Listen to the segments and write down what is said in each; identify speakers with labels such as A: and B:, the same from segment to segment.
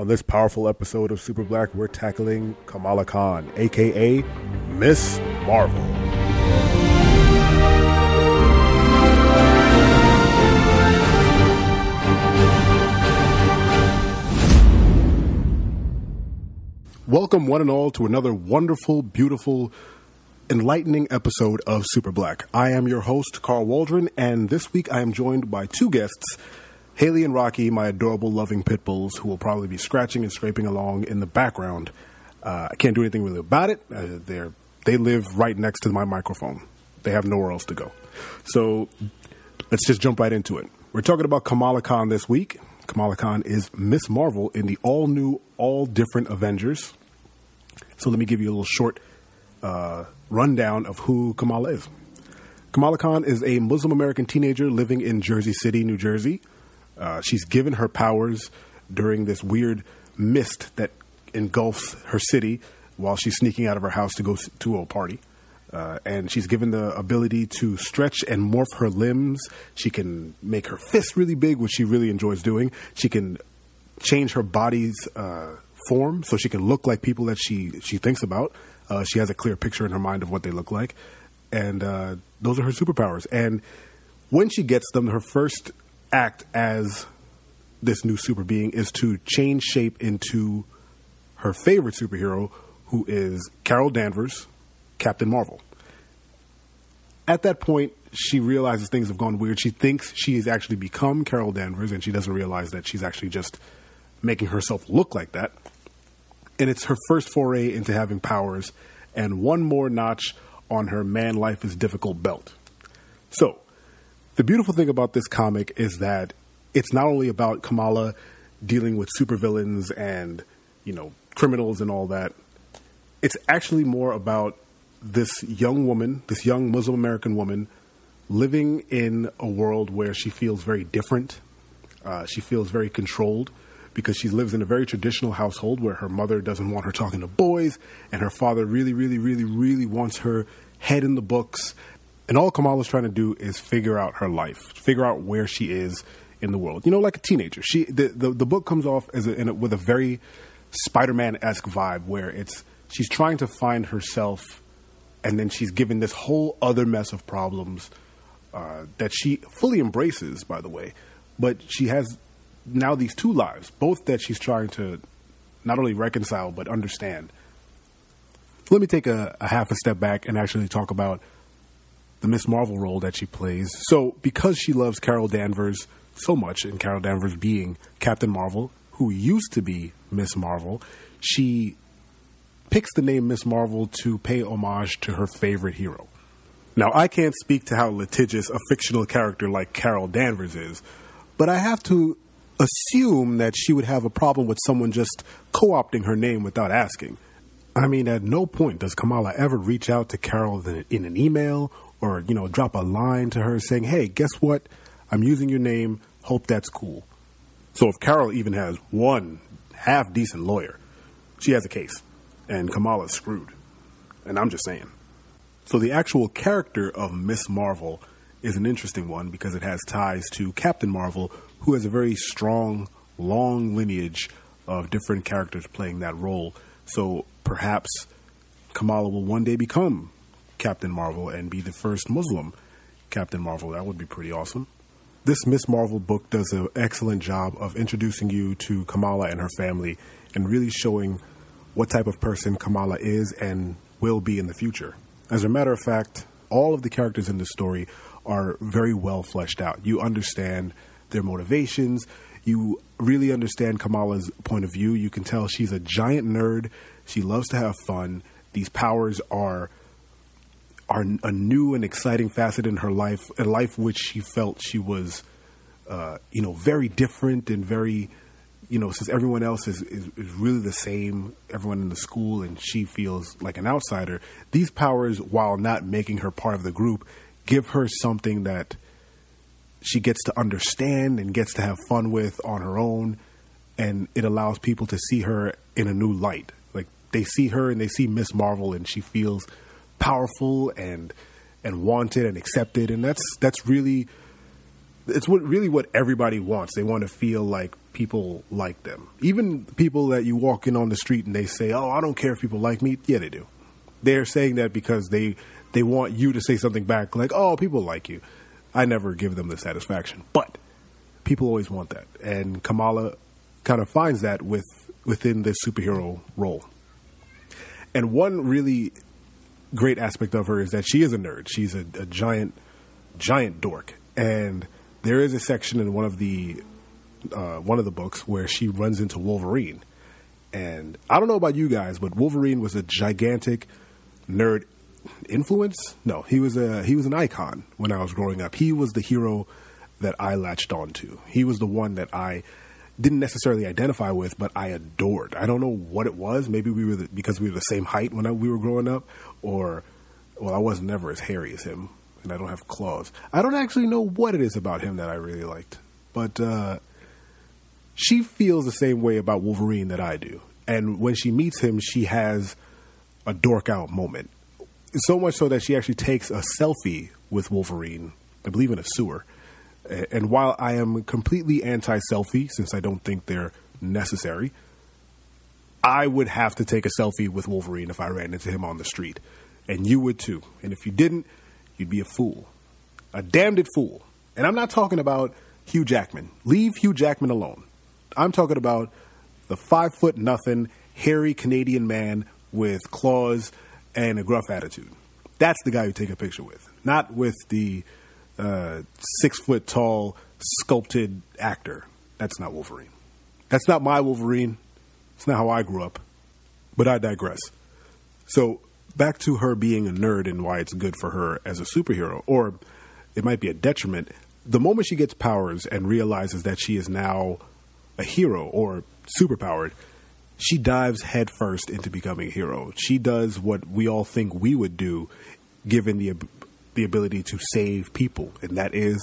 A: On this powerful episode of Super Black, we're tackling Kamala Khan, aka Miss Marvel. Welcome, one and all, to another wonderful, beautiful, enlightening episode of Super Black. I am your host, Carl Waldron, and this week I am joined by two guests Haley and Rocky, my adorable, loving pit bulls, who will probably be scratching and scraping along in the background. Uh, I can't do anything really about it. Uh, they're they live right next to my microphone. They have nowhere else to go. So let's just jump right into it. We're talking about Kamala Khan this week. Kamala Khan is Miss Marvel in the all new, all different Avengers. So let me give you a little short uh, rundown of who Kamala is. Kamala Khan is a Muslim American teenager living in Jersey City, New Jersey. Uh, she's given her powers during this weird mist that engulfs her city while she's sneaking out of her house to go to a party. Uh, and she's given the ability to stretch and morph her limbs. She can make her fists really big, which she really enjoys doing. She can change her body's uh, form so she can look like people that she she thinks about. Uh, she has a clear picture in her mind of what they look like, and uh, those are her superpowers. And when she gets them, her first act as this new super being is to change shape into her favorite superhero, who is Carol Danvers, Captain Marvel. At that point, she realizes things have gone weird. She thinks she has actually become Carol Danvers, and she doesn't realize that she's actually just making herself look like that. And it's her first foray into having powers, and one more notch on her man life is difficult belt. So, the beautiful thing about this comic is that it's not only about Kamala dealing with supervillains and, you know, criminals and all that. It's actually more about this young woman, this young Muslim American woman, living in a world where she feels very different. Uh, she feels very controlled because she lives in a very traditional household where her mother doesn't want her talking to boys, and her father really, really, really, really wants her head in the books. And all Kamala's trying to do is figure out her life, figure out where she is in the world. You know, like a teenager. She the the, the book comes off as a, a, with a very Spider-Man esque vibe where it's she's trying to find herself, and then she's given this whole other mess of problems uh, that she fully embraces. By the way, but she has now these two lives, both that she's trying to not only reconcile but understand. Let me take a, a half a step back and actually talk about the Miss Marvel role that she plays. So, because she loves Carol Danvers so much, and Carol Danvers being Captain Marvel, who used to be Miss Marvel, she picks the name Miss Marvel to pay homage to her favorite hero. Now, I can't speak to how litigious a fictional character like Carol Danvers is, but I have to assume that she would have a problem with someone just co opting her name without asking. I mean, at no point does Kamala ever reach out to Carol in an email or, you know, drop a line to her saying, hey, guess what? I'm using your name. Hope that's cool. So if Carol even has one half decent lawyer, she has a case, and Kamala's screwed. And I'm just saying. So the actual character of Miss Marvel is an interesting one because it has ties to Captain Marvel, who has a very strong, long lineage of different characters playing that role. So perhaps Kamala will one day become Captain Marvel and be the first Muslim Captain Marvel. That would be pretty awesome. This Miss Marvel book does an excellent job of introducing you to Kamala and her family and really showing what type of person Kamala is and will be in the future. As a matter of fact, all of the characters in the story are very well fleshed out. You understand their motivations. You really understand Kamala's point of view. You can tell she's a giant nerd. She loves to have fun. These powers are are a new and exciting facet in her life, a life which she felt she was, uh, you know, very different and very, you know, since everyone else is, is, is, really the same, everyone in the school, and she feels like an outsider. These powers, while not making her part of the group, give her something that she gets to understand and gets to have fun with on her own, and it allows people to see her in a new light. Like they see her and they see Miss Marvel, and she feels powerful and and wanted and accepted and that's that's really it's what really what everybody wants they want to feel like people like them. Even people that you walk in on the street and they say, "Oh, I don't care if people like me." Yeah, they do. They're saying that because they they want you to say something back like, "Oh, people like you." I never give them the satisfaction, but people always want that, and Kamala kind of finds that with within this superhero role. And one really great aspect of her is that she is a nerd. She's a, a giant, giant dork, and there is a section in one of the uh, one of the books where she runs into Wolverine. And I don't know about you guys, but Wolverine was a gigantic nerd influence. No, he was a he was an icon when I was growing up. He was the hero that I latched onto. He was the one that I didn't necessarily identify with, but I adored. I don't know what it was. Maybe we were the, because we were the same height when I, we were growing up, or well, I was never as hairy as him, and I don't have claws. I don't actually know what it is about him that I really liked, but uh, she feels the same way about Wolverine that I do. And when she meets him, she has a dork out moment. So much so that she actually takes a selfie with Wolverine, I believe in a sewer. And while I am completely anti selfie, since I don't think they're necessary, I would have to take a selfie with Wolverine if I ran into him on the street. And you would too. And if you didn't, you'd be a fool. A damned fool. And I'm not talking about Hugh Jackman. Leave Hugh Jackman alone. I'm talking about the five foot nothing, hairy Canadian man with claws and a gruff attitude. That's the guy you take a picture with, not with the uh, six foot tall, sculpted actor. That's not Wolverine. That's not my Wolverine. It's not how I grew up. But I digress. So, back to her being a nerd and why it's good for her as a superhero, or it might be a detriment. The moment she gets powers and realizes that she is now a hero or superpowered, she dives headfirst into becoming a hero. She does what we all think we would do given the the ability to save people, and that is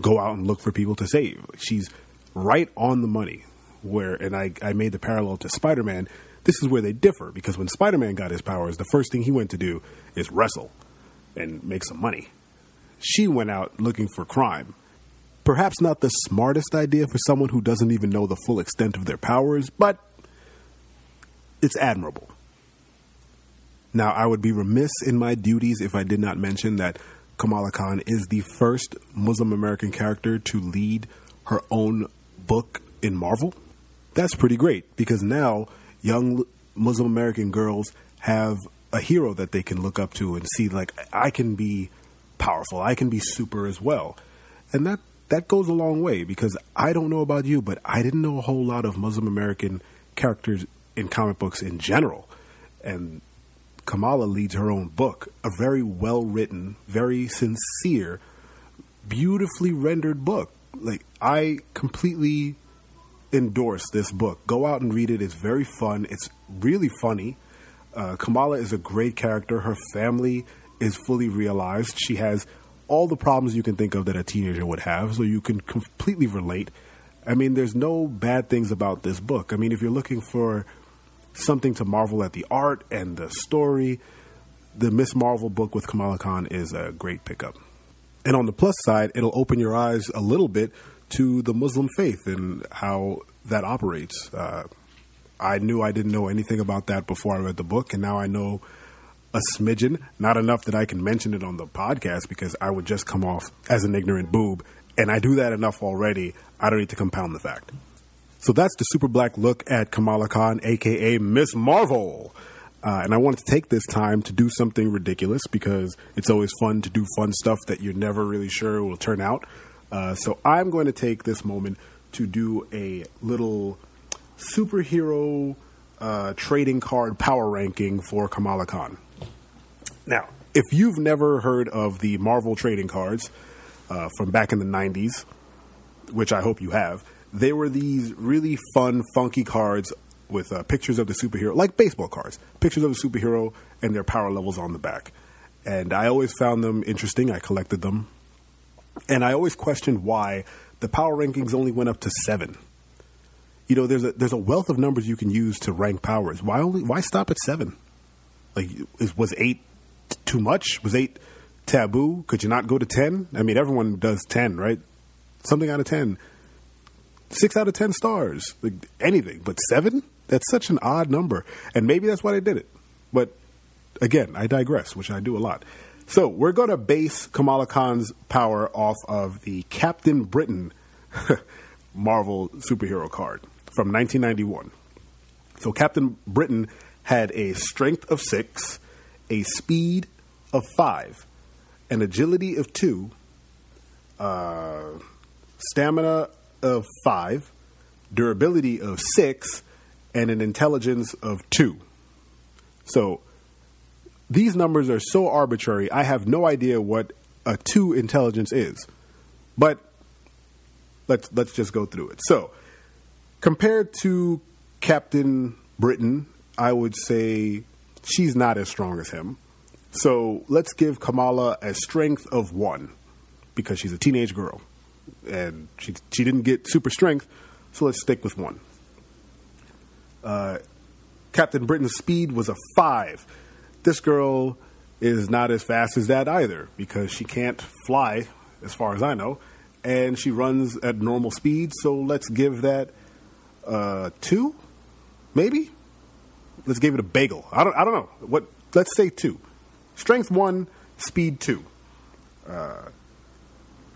A: go out and look for people to save. She's right on the money. Where and I, I made the parallel to Spider Man. This is where they differ because when Spider Man got his powers, the first thing he went to do is wrestle and make some money. She went out looking for crime. Perhaps not the smartest idea for someone who doesn't even know the full extent of their powers, but it's admirable. Now, I would be remiss in my duties if I did not mention that Kamala Khan is the first Muslim American character to lead her own book in Marvel. That's pretty great because now young Muslim American girls have a hero that they can look up to and see like I can be powerful, I can be super as well. And that that goes a long way because I don't know about you, but I didn't know a whole lot of Muslim American characters in comic books in general. And Kamala leads her own book, a very well written, very sincere, beautifully rendered book. Like, I completely endorse this book. Go out and read it. It's very fun, it's really funny. Uh, Kamala is a great character. Her family is fully realized. She has all the problems you can think of that a teenager would have, so you can completely relate. I mean, there's no bad things about this book. I mean, if you're looking for something to marvel at the art and the story, the Miss Marvel book with Kamala Khan is a great pickup. And on the plus side, it'll open your eyes a little bit to the Muslim faith and how that operates. Uh, I knew I didn't know anything about that before I read the book, and now I know a smidgen, not enough that I can mention it on the podcast because I would just come off as an ignorant boob. And I do that enough already. I don't need to compound the fact. So that's the super black look at Kamala Khan, aka Miss Marvel. Uh, and I wanted to take this time to do something ridiculous because it's always fun to do fun stuff that you're never really sure will turn out. Uh, so I'm going to take this moment to do a little superhero uh, trading card power ranking for Kamala Khan. Now, if you've never heard of the Marvel trading cards uh, from back in the 90s, which I hope you have, they were these really fun, funky cards with uh, pictures of the superhero, like baseball cards, pictures of the superhero and their power levels on the back. And I always found them interesting. I collected them. And I always questioned why the power rankings only went up to seven. You know, there's a there's a wealth of numbers you can use to rank powers. Why only why stop at seven? Like, is, was eight too much? Was eight taboo? Could you not go to ten? I mean, everyone does ten, right? Something out of ten six out of ten stars, like anything. But seven? That's such an odd number, and maybe that's why they did it. But again, I digress, which I do a lot. So we're going to base Kamala Khan's power off of the Captain Britain Marvel superhero card from 1991. So Captain Britain had a strength of six, a speed of five, an agility of two, uh, stamina of five, durability of six, and an intelligence of two. So these numbers are so arbitrary, I have no idea what a two intelligence is. But let's let's just go through it. So compared to Captain Britain, I would say she's not as strong as him. So let's give Kamala a strength of one because she's a teenage girl and she she didn't get super strength. So let's stick with one. Uh, Captain Britain's speed was a five. This girl is not as fast as that either because she can't fly, as far as I know, and she runs at normal speed. So let's give that uh, two, maybe. Let's give it a bagel. I don't. I don't know what. Let's say two. Strength one, speed two. Uh,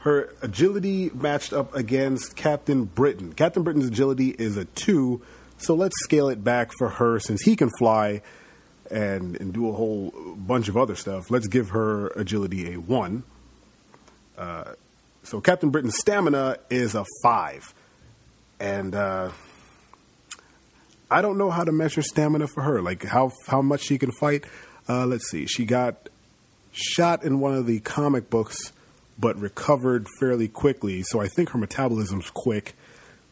A: her agility matched up against Captain Britain. Captain Britain's agility is a two, so let's scale it back for her since he can fly and and do a whole bunch of other stuff. Let's give her agility a one. Uh, so Captain Britain's stamina is a five, and uh, I don't know how to measure stamina for her. Like how how much she can fight. Uh, let's see. She got shot in one of the comic books but recovered fairly quickly. So I think her metabolism's quick.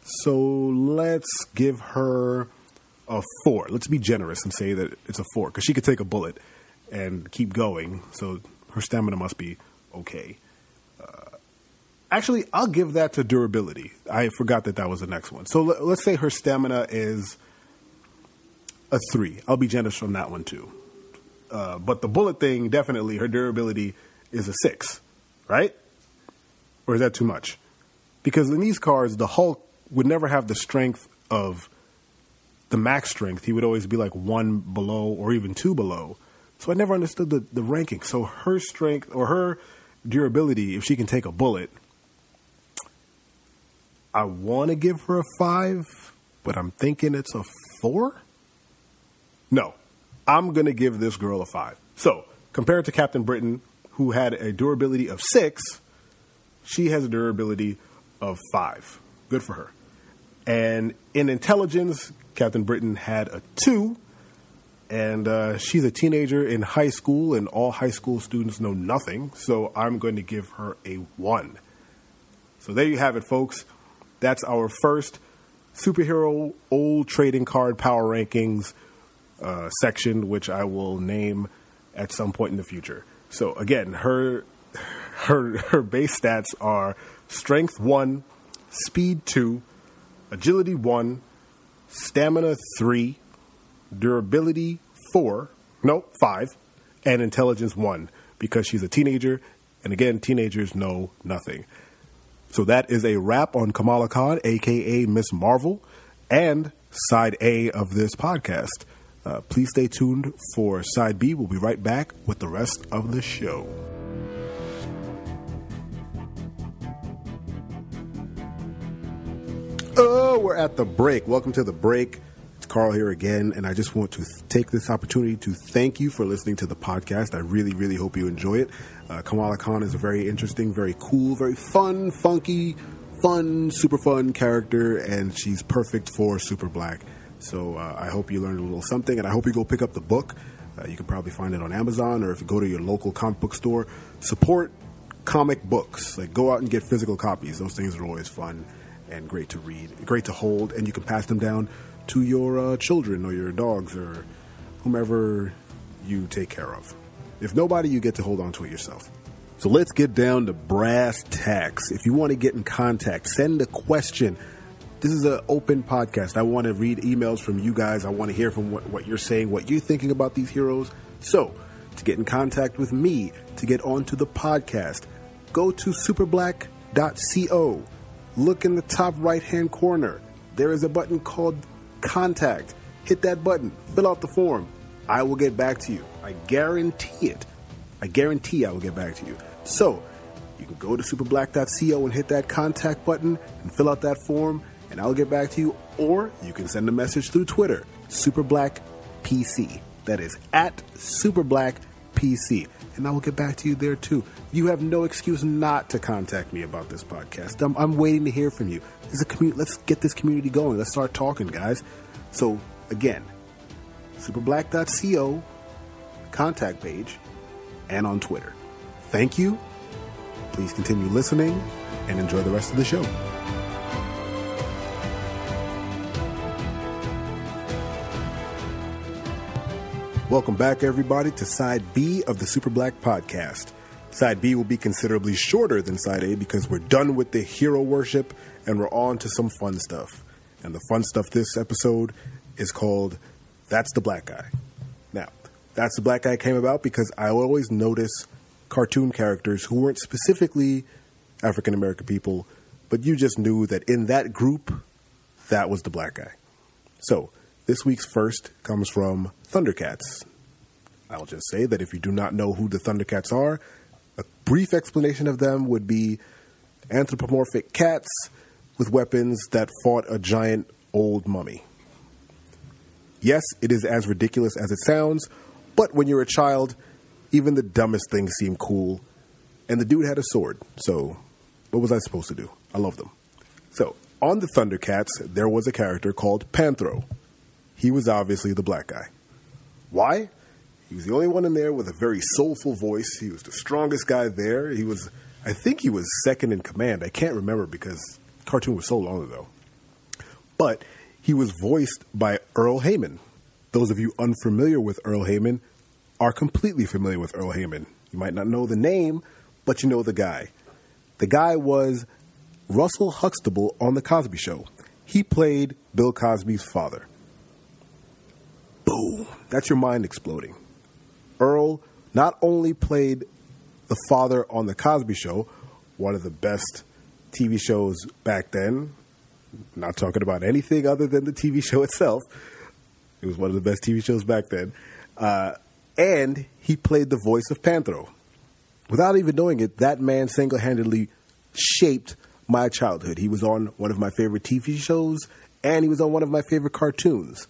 A: So let's give her a four. Let's be generous and say that it's a four because she could take a bullet and keep going. So her stamina must be okay. Uh, actually, I'll give that to durability. I forgot that that was the next one. So let, let's say her stamina is a three. I'll be generous on that one too. Uh, but the bullet thing, definitely, her durability is a six right? Or is that too much? Because in these cards, the Hulk would never have the strength of the max strength. He would always be like one below or even two below. So I never understood the, the ranking. So her strength or her durability, if she can take a bullet, I want to give her a five, but I'm thinking it's a four. No, I'm going to give this girl a five. So compared to Captain Britain, who had a durability of six, she has a durability of five. Good for her. And in intelligence, Captain Britain had a two, and uh, she's a teenager in high school, and all high school students know nothing. So I'm going to give her a one. So there you have it, folks. That's our first superhero old trading card power rankings uh, section, which I will name at some point in the future. So again, her her her base stats are strength one, speed two, agility one, stamina three, durability four, no five, and intelligence one because she's a teenager. And again, teenagers know nothing. So that is a wrap on Kamala Khan, aka Miss Marvel, and side A of this podcast. Uh, please stay tuned for side B. We'll be right back with the rest of the show. Oh, we're at the break. Welcome to the break. It's Carl here again, and I just want to th- take this opportunity to thank you for listening to the podcast. I really, really hope you enjoy it. Uh, Kamala Khan is a very interesting, very cool, very fun, funky, fun, super fun character, and she's perfect for Super Black. So uh, I hope you learned a little something, and I hope you go pick up the book. Uh, you can probably find it on Amazon, or if you go to your local comic book store, support comic books. Like go out and get physical copies. Those things are always fun and great to read, great to hold, and you can pass them down to your uh, children or your dogs or whomever you take care of. If nobody, you get to hold on to it yourself. So let's get down to brass tacks. If you want to get in contact, send a question this is an open podcast. I want to read emails from you guys. I want to hear from what, what you're saying, what you're thinking about these heroes. So, to get in contact with me, to get onto the podcast, go to superblack.co. look in the top right hand corner. There is a button called Contact. Hit that button, fill out the form. I will get back to you. I guarantee it. I guarantee I will get back to you. So, you can go to superblack.co and hit that contact button and fill out that form, and I'll get back to you. Or you can send a message through Twitter, superblackpc. That is at superblackpc. And I will get back to you there too. You have no excuse not to contact me about this podcast. I'm, I'm waiting to hear from you. A community. Let's get this community going. Let's start talking, guys. So again, superblack.co contact page and on Twitter. Thank you. Please continue listening and enjoy the rest of the show. Welcome back, everybody, to Side B of the Super Black Podcast. Side B will be considerably shorter than Side A because we're done with the hero worship and we're on to some fun stuff. And the fun stuff this episode is called That's the Black Guy. Now, That's the Black Guy came about because I always notice cartoon characters who weren't specifically African American people, but you just knew that in that group, that was the black guy. So, this week's first comes from Thundercats. I'll just say that if you do not know who the Thundercats are, a brief explanation of them would be anthropomorphic cats with weapons that fought a giant old mummy. Yes, it is as ridiculous as it sounds, but when you're a child, even the dumbest things seem cool. And the dude had a sword, so what was I supposed to do? I love them. So, on the Thundercats, there was a character called Panthro. He was obviously the black guy. Why? He was the only one in there with a very soulful voice. He was the strongest guy there. He was, I think he was second in command. I can't remember because cartoon was so long ago. But he was voiced by Earle Hyman. Those of you unfamiliar with Earle Hyman are completely familiar with Earle Hyman. You might not know the name, but you know the guy. The guy was Russell Huxtable on The Cosby Show. He played Bill Cosby's father. Boom. That's your mind exploding. Earl not only played the father on The Cosby Show, one of the best TV shows back then, not talking about anything other than the TV show itself. It was one of the best TV shows back then. Uh, and he played the voice of Panthro. Without even knowing it, that man single handedly shaped my childhood. He was on one of my favorite TV shows, and he was on one of my favorite cartoons.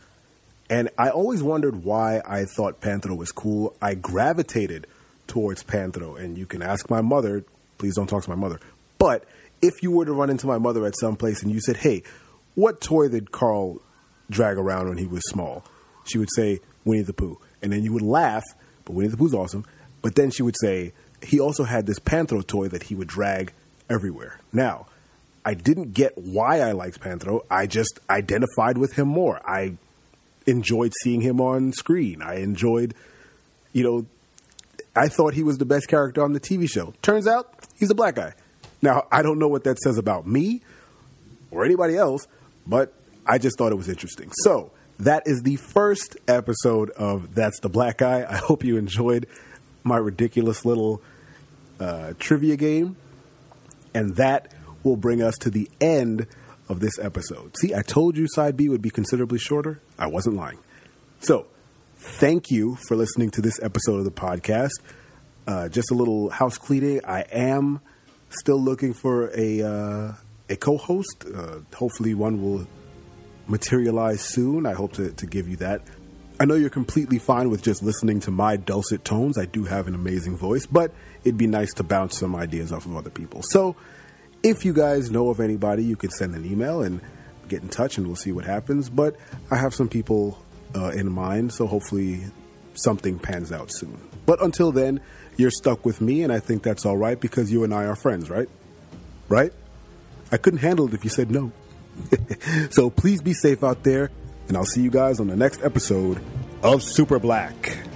A: And I always wondered why I thought Panthro was cool. I gravitated towards Panthro, and you can ask my mother. Please don't talk to my mother. But if you were to run into my mother at some place and you said, "Hey, what toy did Carl drag around when he was small?" She would say, "Winnie the Pooh," and then you would laugh. But Winnie the Pooh's awesome. But then she would say, "He also had this Panthro toy that he would drag everywhere." Now, I didn't get why I liked Panthro. I just identified with him more. I enjoyed seeing him on screen. I enjoyed, you know, I thought he was the best character on the TV show. Turns out he's a black guy. Now, I don't know what that says about me or anybody else, but I just thought it was interesting. So, that is the first episode of That's the Black Guy. I hope you enjoyed my ridiculous little uh, trivia game. And that will bring us to the end of this episode. See, I told you side B would be considerably shorter. I wasn't lying. So, thank you for listening to this episode of the podcast. Uh, just a little house cleaning. I am still looking for a uh, a co-host. Uh, hopefully, one will materialize soon. I hope to, to give you that. I know you're completely fine with just listening to my dulcet tones. I do have an amazing voice, but it'd be nice to bounce some ideas off of other people. So, if you guys know of anybody, you can send an email and get in touch, and we'll see what happens. But I have some people uh, in mind, so hopefully something pans out soon. But until then, you're stuck with me, and I think that's all right because you and I are friends, right? Right? I couldn't handle it if you said no. so please be safe out there, and I'll see you guys on the next episode of Super Black.